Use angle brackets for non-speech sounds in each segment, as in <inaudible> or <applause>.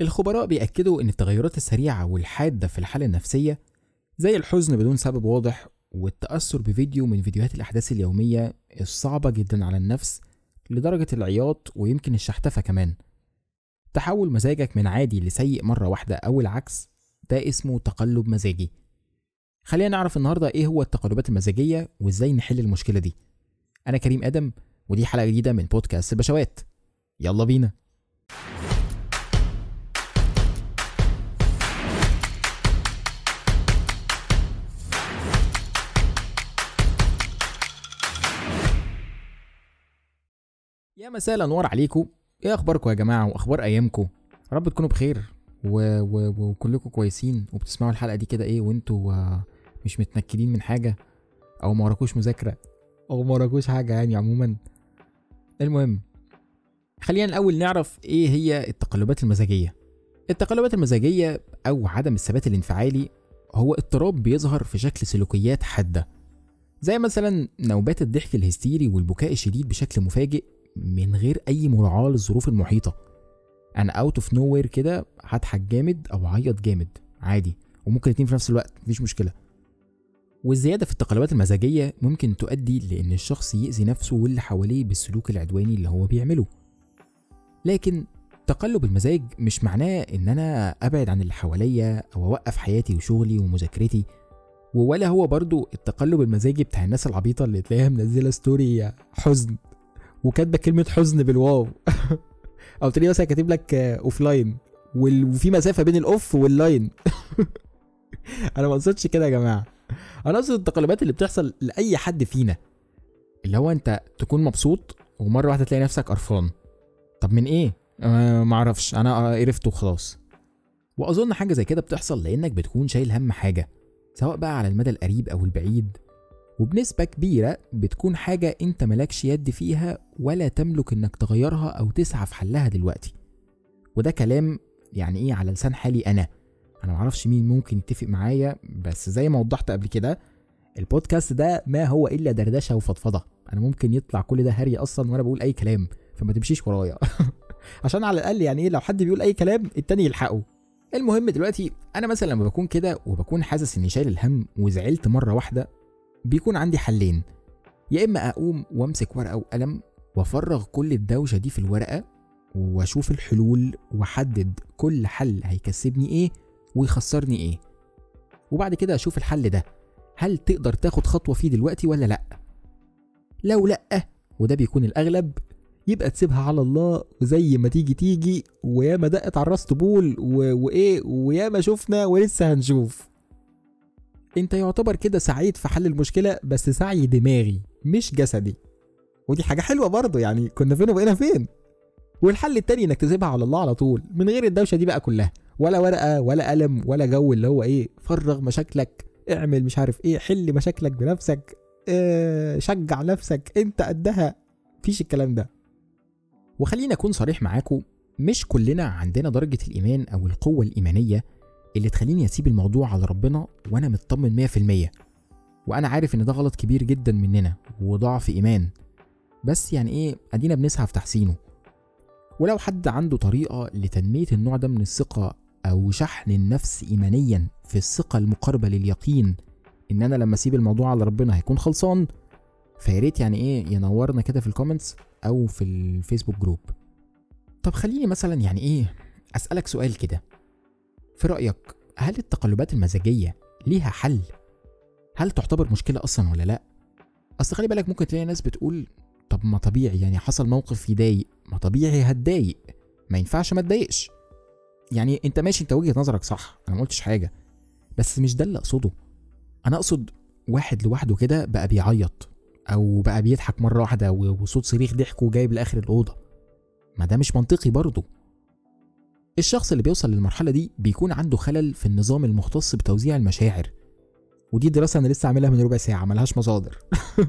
الخبراء بيأكدوا إن التغيرات السريعة والحادة في الحالة النفسية زي الحزن بدون سبب واضح والتأثر بفيديو من فيديوهات الأحداث اليومية الصعبة جدا على النفس لدرجة العياط ويمكن الشحتفة كمان. تحول مزاجك من عادي لسيء مرة واحدة أو العكس ده اسمه تقلب مزاجي. خلينا نعرف النهاردة إيه هو التقلبات المزاجية وإزاي نحل المشكلة دي. أنا كريم آدم ودي حلقة جديدة من بودكاست البشوات. يلا بينا. يا مساء الأنوار عليكم. إيه أخباركم يا جماعة وأخبار أيامكم؟ رب تكونوا بخير و... و... وكلكم كويسين. وبتسمعوا الحلقة دي كده إيه وأنتوا آه، مش متنكدين من حاجة أو ما وراكوش مذاكرة أو ما وراكوش حاجة يعني عموما. المهم خلينا الأول نعرف إيه هي التقلبات المزاجية. التقلبات المزاجية أو عدم الثبات الانفعالي هو اضطراب بيظهر في شكل سلوكيات حادة زي مثلا نوبات الضحك الهستيري والبكاء الشديد بشكل مفاجئ من غير أي مراعاة للظروف المحيطة. أنا out of nowhere كده هضحك جامد أو أعيط جامد عادي وممكن الاتنين في نفس الوقت مفيش مشكلة. والزيادة في التقلبات المزاجية ممكن تؤدي لإن الشخص يأذي نفسه واللي حواليه بالسلوك العدواني اللي هو بيعمله. لكن تقلب المزاج مش معناه إن أنا أبعد عن اللي حواليا أو أوقف حياتي وشغلي ومذاكرتي ولا هو برضو التقلب المزاجي بتاع الناس العبيطة اللي تلاقيها منزلة story حزن. وكاتبة كلمة حزن بالواو. <laughs> أو تلاقيه مثلا كاتب لك off line وفي مسافة بين ال off وال line <laughs> أنا ما اقصدش كده يا جماعة. أنا اقصد التقلبات اللي بتحصل لأي حد فينا. اللي هو أنت تكون مبسوط ومرة واحدة تلاقي نفسك قرفان. طب من إيه؟ أه ما أعرفش. أنا قرفت وخلاص. وأظن حاجة زي كده بتحصل لأنك بتكون شايل هم حاجة. سواء بقى على المدى القريب أو البعيد. وبنسبة كبيرة بتكون حاجة انت ملكش يد فيها ولا تملك انك تغيرها أو تسعى في حلها دلوقتي. وده كلام يعني إيه على لسان حالي أنا. أنا معرفش مين ممكن يتفق معايا بس زي ما وضحت قبل كده البودكاست ده ما هو إلا دردشة وفضفضة. أنا ممكن يطلع كل ده هري أصلا وأنا بقول أي كلام فما تمشيش ورايا. <laughs> عشان على الأقل يعني إيه لو حد بيقول أي كلام التاني يلحقه. المهم دلوقتي أنا مثلا لما بكون كده وبكون حاسس إني شايل الهم وزعلت مرة واحدة بيكون عندي حلين. يا إما أقوم وأمسك ورقة وقلم وأفرغ كل الدوشة دي في الورقة وأشوف الحلول وأحدد كل حل هيكسبني إيه ويخسرني إيه. وبعد كده أشوف الحل ده. هل تقدر تاخد خطوة فيه دلوقتي ولا لأ؟ لو لأ وده بيكون الأغلب يبقى تسيبها على الله وزي ما تيجي تيجي وياما دقت على الراس طبول. وإيه وياما شفنا ولسه هنشوف. انت يعتبر كده سعيد في حل المشكلة بس سعي دماغي مش جسدي. ودي حاجة حلوة برضه يعني كنا فين وبقينا فين؟ والحل التاني انك تسيبها على الله على طول من غير الدوشة دي بقى كلها. ولا ورقة ولا قلم ولا جو اللي هو إيه فرغ مشاكلك اعمل مش عارف إيه حل مشاكلك بنفسك آه شجع نفسك انت قدها. مفيش الكلام ده. وخلينا اكون صريح معاكم مش كلنا عندنا درجة الإيمان أو القوة الإيمانية اللي تخليني أسيب الموضوع على ربنا وأنا مطمن 100% وأنا عارف إن ده غلط كبير جدا مننا وضعف إيمان. بس يعني إيه أدينا بنسعى في تحسينه. ولو حد عنده طريقة لتنمية النوع ده من الثقة أو شحن النفس ايمانيا في الثقة المقاربة لليقين إن أنا لما أسيب الموضوع على ربنا هيكون خلصان فياريت يعني إيه ينورنا كده في ال comments أو في ال Facebook group طب خليني مثلا يعني إيه أسألك سؤال كده. في رأيك هل التقلبات المزاجية ليها حل؟ هل تعتبر مشكلة أصلا ولا لأ؟ أصل خلي بالك ممكن تلاقي ناس بتقول طب ما طبيعي يعني حصل موقف يضايق. ما طبيعي هتضايق. ما ينفعش ما تضايقش. يعني أنت ماشي أنت وجهة نظرك صح. أنا ما قلتش حاجة. بس مش ده اللي أقصده. أنا أقصد واحد لوحده كده بقى بيعيط أو بقى بيضحك مرة واحدة وصوت صريخ ضحكه جايب لآخر الأوضة. ما ده مش منطقي برضه. الشخص اللي بيوصل للمرحلة دي بيكون عنده خلل في النظام المختص بتوزيع المشاعر. ودي دراسة أنا لسه عاملها من ربع ساعة ملهاش مصادر. <laughs>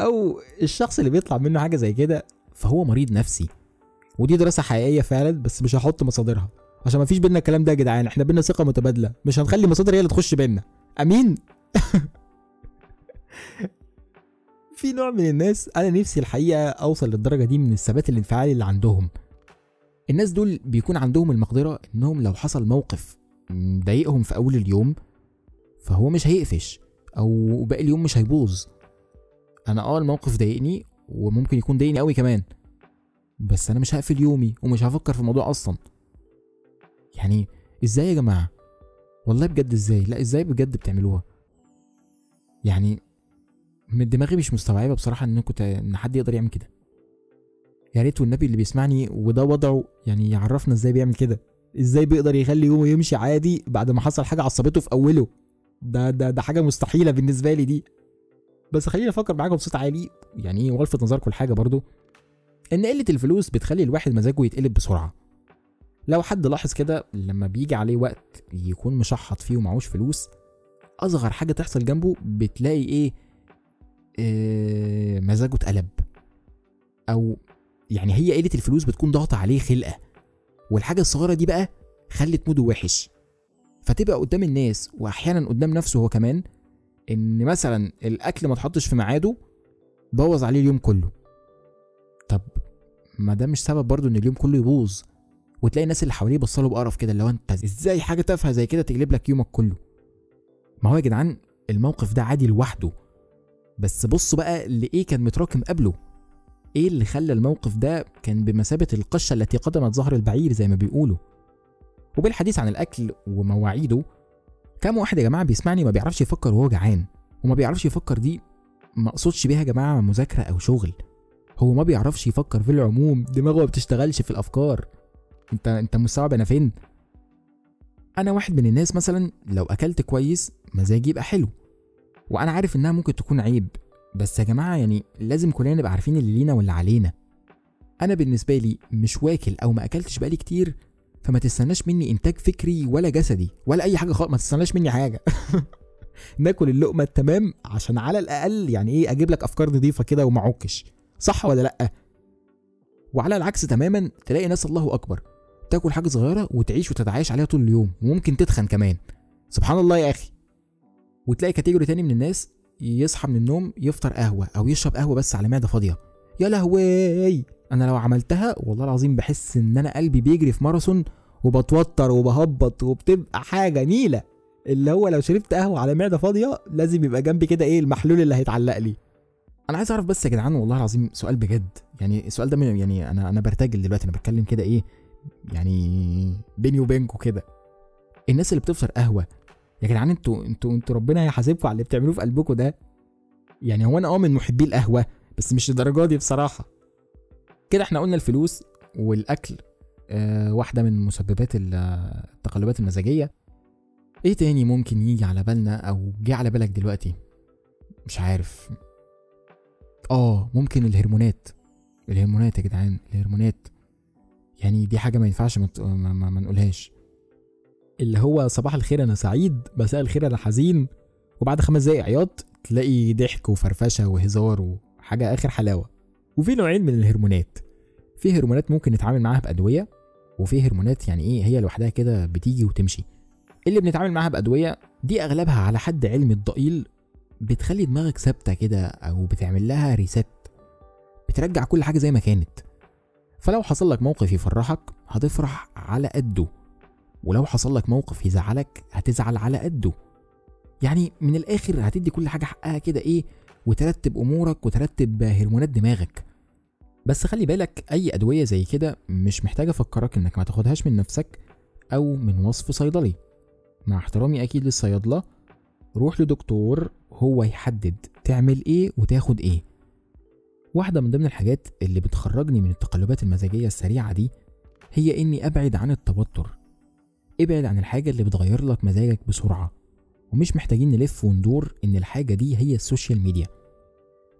أو الشخص اللي بيطلع منه حاجة زي كده فهو مريض نفسي. ودي دراسة حقيقية فعلا بس مش هحط مصادرها. عشان مفيش بينا الكلام ده يا جدعان إحنا بينا ثقة متبادلة. مش هنخلي مصادر هي اللي تخش بينا أمين؟ <laughs> في نوع من الناس أنا نفسي الحقيقة أوصل للدرجة دي من الثبات الانفعالي اللي عندهم. الناس دول بيكون عندهم المقدرة إنهم لو حصل موقف مضايقهم في أول اليوم فهو مش هيقفش أو باقي اليوم مش هيبوظ. أنا آه الموقف ضايقني وممكن يكون ضايقني قوي كمان بس أنا مش هقفل يومي ومش هفكر في الموضوع أصلا. يعني إزاي يا جماعة؟ والله بجد إزاي؟ لا إزاي بجد بتعملوها؟ يعني من دماغي مش مستوعبة بصراحة إن كنت إن حد يقدر يعمل كده. يا ريت والنبي اللي بيسمعني وده وضعه يعني يعرفنا إزاي بيعمل كده. إزاي بيقدر يخلي يومه يمشي عادي بعد ما حصل حاجة عصبته في أوله. ده ده ده حاجة مستحيلة بالنسبة لي دي. بس خليني أفكر معاكم بصوت عالي يعني إيه والفت نظركم لحاجة برضو؟ إن قلة الفلوس بتخلي الواحد مزاجه يتقلب بسرعة. لو حد لاحظ كده لما بيجي عليه وقت يكون مشحط فيه ومعهوش فلوس أصغر حاجة تحصل جنبه بتلاقي إيه, إيه مزاجه اتقلب. أو يعني هي قلة الفلوس بتكون ضاغطة عليه خلقة. والحاجة الصغيرة دي بقى خلت موده وحش. فتبقى قدام الناس وأحيانا قدام نفسه هو كمان إن مثلا الأكل ما اتحطش في ميعاده بوظ عليه اليوم كله. طب ما ده مش سبب برضه إن اليوم كله يبوظ؟ وتلاقي الناس اللي حواليه بصله بقرف كده لو أنت إزاي حاجة تافهة زي كده تقلب لك يومك كله؟ ما هو يا جدعان الموقف ده عادي لوحده. بس بصوا بقى لإيه كان متراكم قبله. إيه اللي خلى الموقف ده كان بمثابة القشة التي قدمت ظهر البعير زي ما بيقولوا؟ وبالحديث عن الأكل ومواعيده كام واحد يا جماعة بيسمعني ما بيعرفش يفكر وهو جعان وما بيعرفش يفكر دي ما أقصدش بيها يا جماعة مذاكرة أو شغل. هو ما بيعرفش يفكر في العموم دماغه ما بتشتغلش في الأفكار. أنت أنت مستوعب أنا فين؟ أنا واحد من الناس مثلا لو أكلت كويس مزاجي يبقى حلو وأنا عارف إنها ممكن تكون عيب. بس يا جماعة يعني لازم كلنا نبقى عارفين اللي لينا واللي علينا. أنا بالنسبة لي مش واكل أو ما أكلتش بقالي كتير فما تستناش مني إنتاج فكري ولا جسدي ولا أي حاجة خالص ما تستناش مني حاجة. <laughs> ناكل اللقمة التمام عشان على الأقل يعني إيه أجيب لك أفكار نظيفة كده وما أعكش. صح ولا لأ؟ وعلى العكس تماما تلاقي ناس الله أكبر تاكل حاجة صغيرة وتعيش وتتعايش عليها طول اليوم وممكن تتخن كمان. سبحان الله يا أخي. وتلاقي كاتيجوري تاني من الناس يصحى من النوم يفطر قهوة أو يشرب قهوة بس على معدة فاضية. يا لهوي! أنا لو عملتها والله العظيم بحس إن أنا قلبي بيجري في ماراثون وبتوتر وبهبط وبتبقى حاجة نيلة. اللي هو لو شربت قهوة على معدة فاضية لازم يبقى جنبي كده إيه المحلول اللي هيتعلق لي. أنا عايز أعرف بس يا جدعان والله العظيم سؤال بجد. يعني السؤال ده يعني أنا أنا برتجل دلوقتي أنا بتكلم كده إيه يعني بيني وبينكم كده. الناس اللي بتفطر قهوة يا جدعان أنتوا أنتوا أنتوا ربنا هيحاسبكم على اللي بتعملوه في قلبكم ده. يعني هو أنا آه من محبي القهوة بس مش للدرجة دي بصراحة. كده إحنا قلنا الفلوس والأكل آه واحدة من مسببات التقلبات المزاجية. إيه تاني ممكن يجي على بالنا أو جه على بالك دلوقتي؟ مش عارف. آه ممكن الهرمونات. الهرمونات يا جدعان الهرمونات. يعني دي حاجة ما ينفعش ما, ما, ما, نقولهاش. اللي هو صباح الخير أنا سعيد مساء الخير أنا حزين. وبعد خمس دقايق عياط تلاقي ضحك وفرفشة وهزار وحاجة آخر حلاوة. وفي نوعين من الهرمونات. في هرمونات ممكن نتعامل معاها بأدوية وفي هرمونات يعني إيه هي لوحدها كده بتيجي وتمشي. اللي بنتعامل معاها بأدوية دي أغلبها على حد علمي الضئيل بتخلي دماغك ثابتة كده أو بتعمل لها ريست بترجع كل حاجة زي ما كانت. فلو حصل لك موقف يفرحك هتفرح على قده. ولو حصل لك موقف يزعلك هتزعل على قده. يعني من الآخر هتدي كل حاجة حقها كده إيه وترتب أمورك وترتب هرمونات دماغك. بس خلي بالك أي أدوية زي كده مش محتاجة أفكرك إنك ما تاخدهاش من نفسك أو من وصف صيدلي. مع احترامي أكيد للصيادلة روح لدكتور هو يحدد تعمل إيه وتاخد إيه. واحدة من ضمن الحاجات اللي بتخرجني من التقلبات المزاجية السريعة دي هي إني أبعد عن التوتر. ابعد عن الحاجة اللي بتغير لك مزاجك بسرعة. ومش محتاجين نلف وندور إن الحاجة دي هي ال social media.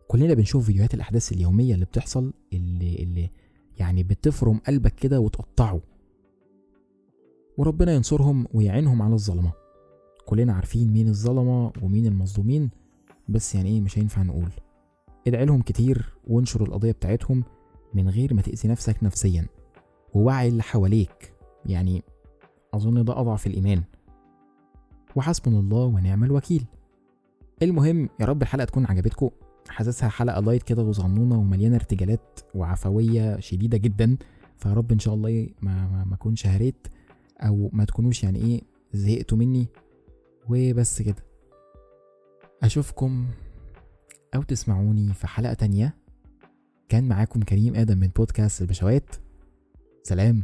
كلنا بنشوف فيديوهات الأحداث اليومية اللي بتحصل اللي اللي يعني بتفرم قلبك كده وتقطعه. وربنا ينصرهم ويعينهم على الظلمة. كلنا عارفين مين الظلمة ومين المظلومين بس يعني إيه مش هينفع نقول. ادعي لهم كتير وانشر القضية بتاعتهم من غير ما تأذي نفسك نفسيا. ووعي اللي حواليك. يعني أظن ده أضعف الإيمان. وحسبنا الله ونعم الوكيل. المهم يا رب الحلقة تكون عجبتكم. حاسسها حلقة لايت كده وصغنونة ومليانة ارتجالات وعفوية شديدة جدا. فيا رب إن شاء الله إيه ما ما, ما أكونش هريت أو ما تكونوش يعني إيه زهقتوا مني. وبس كده. أشوفكم أو تسمعوني في حلقة تانية. كان معاكم كريم آدم من بودكاست البشوات. سلام.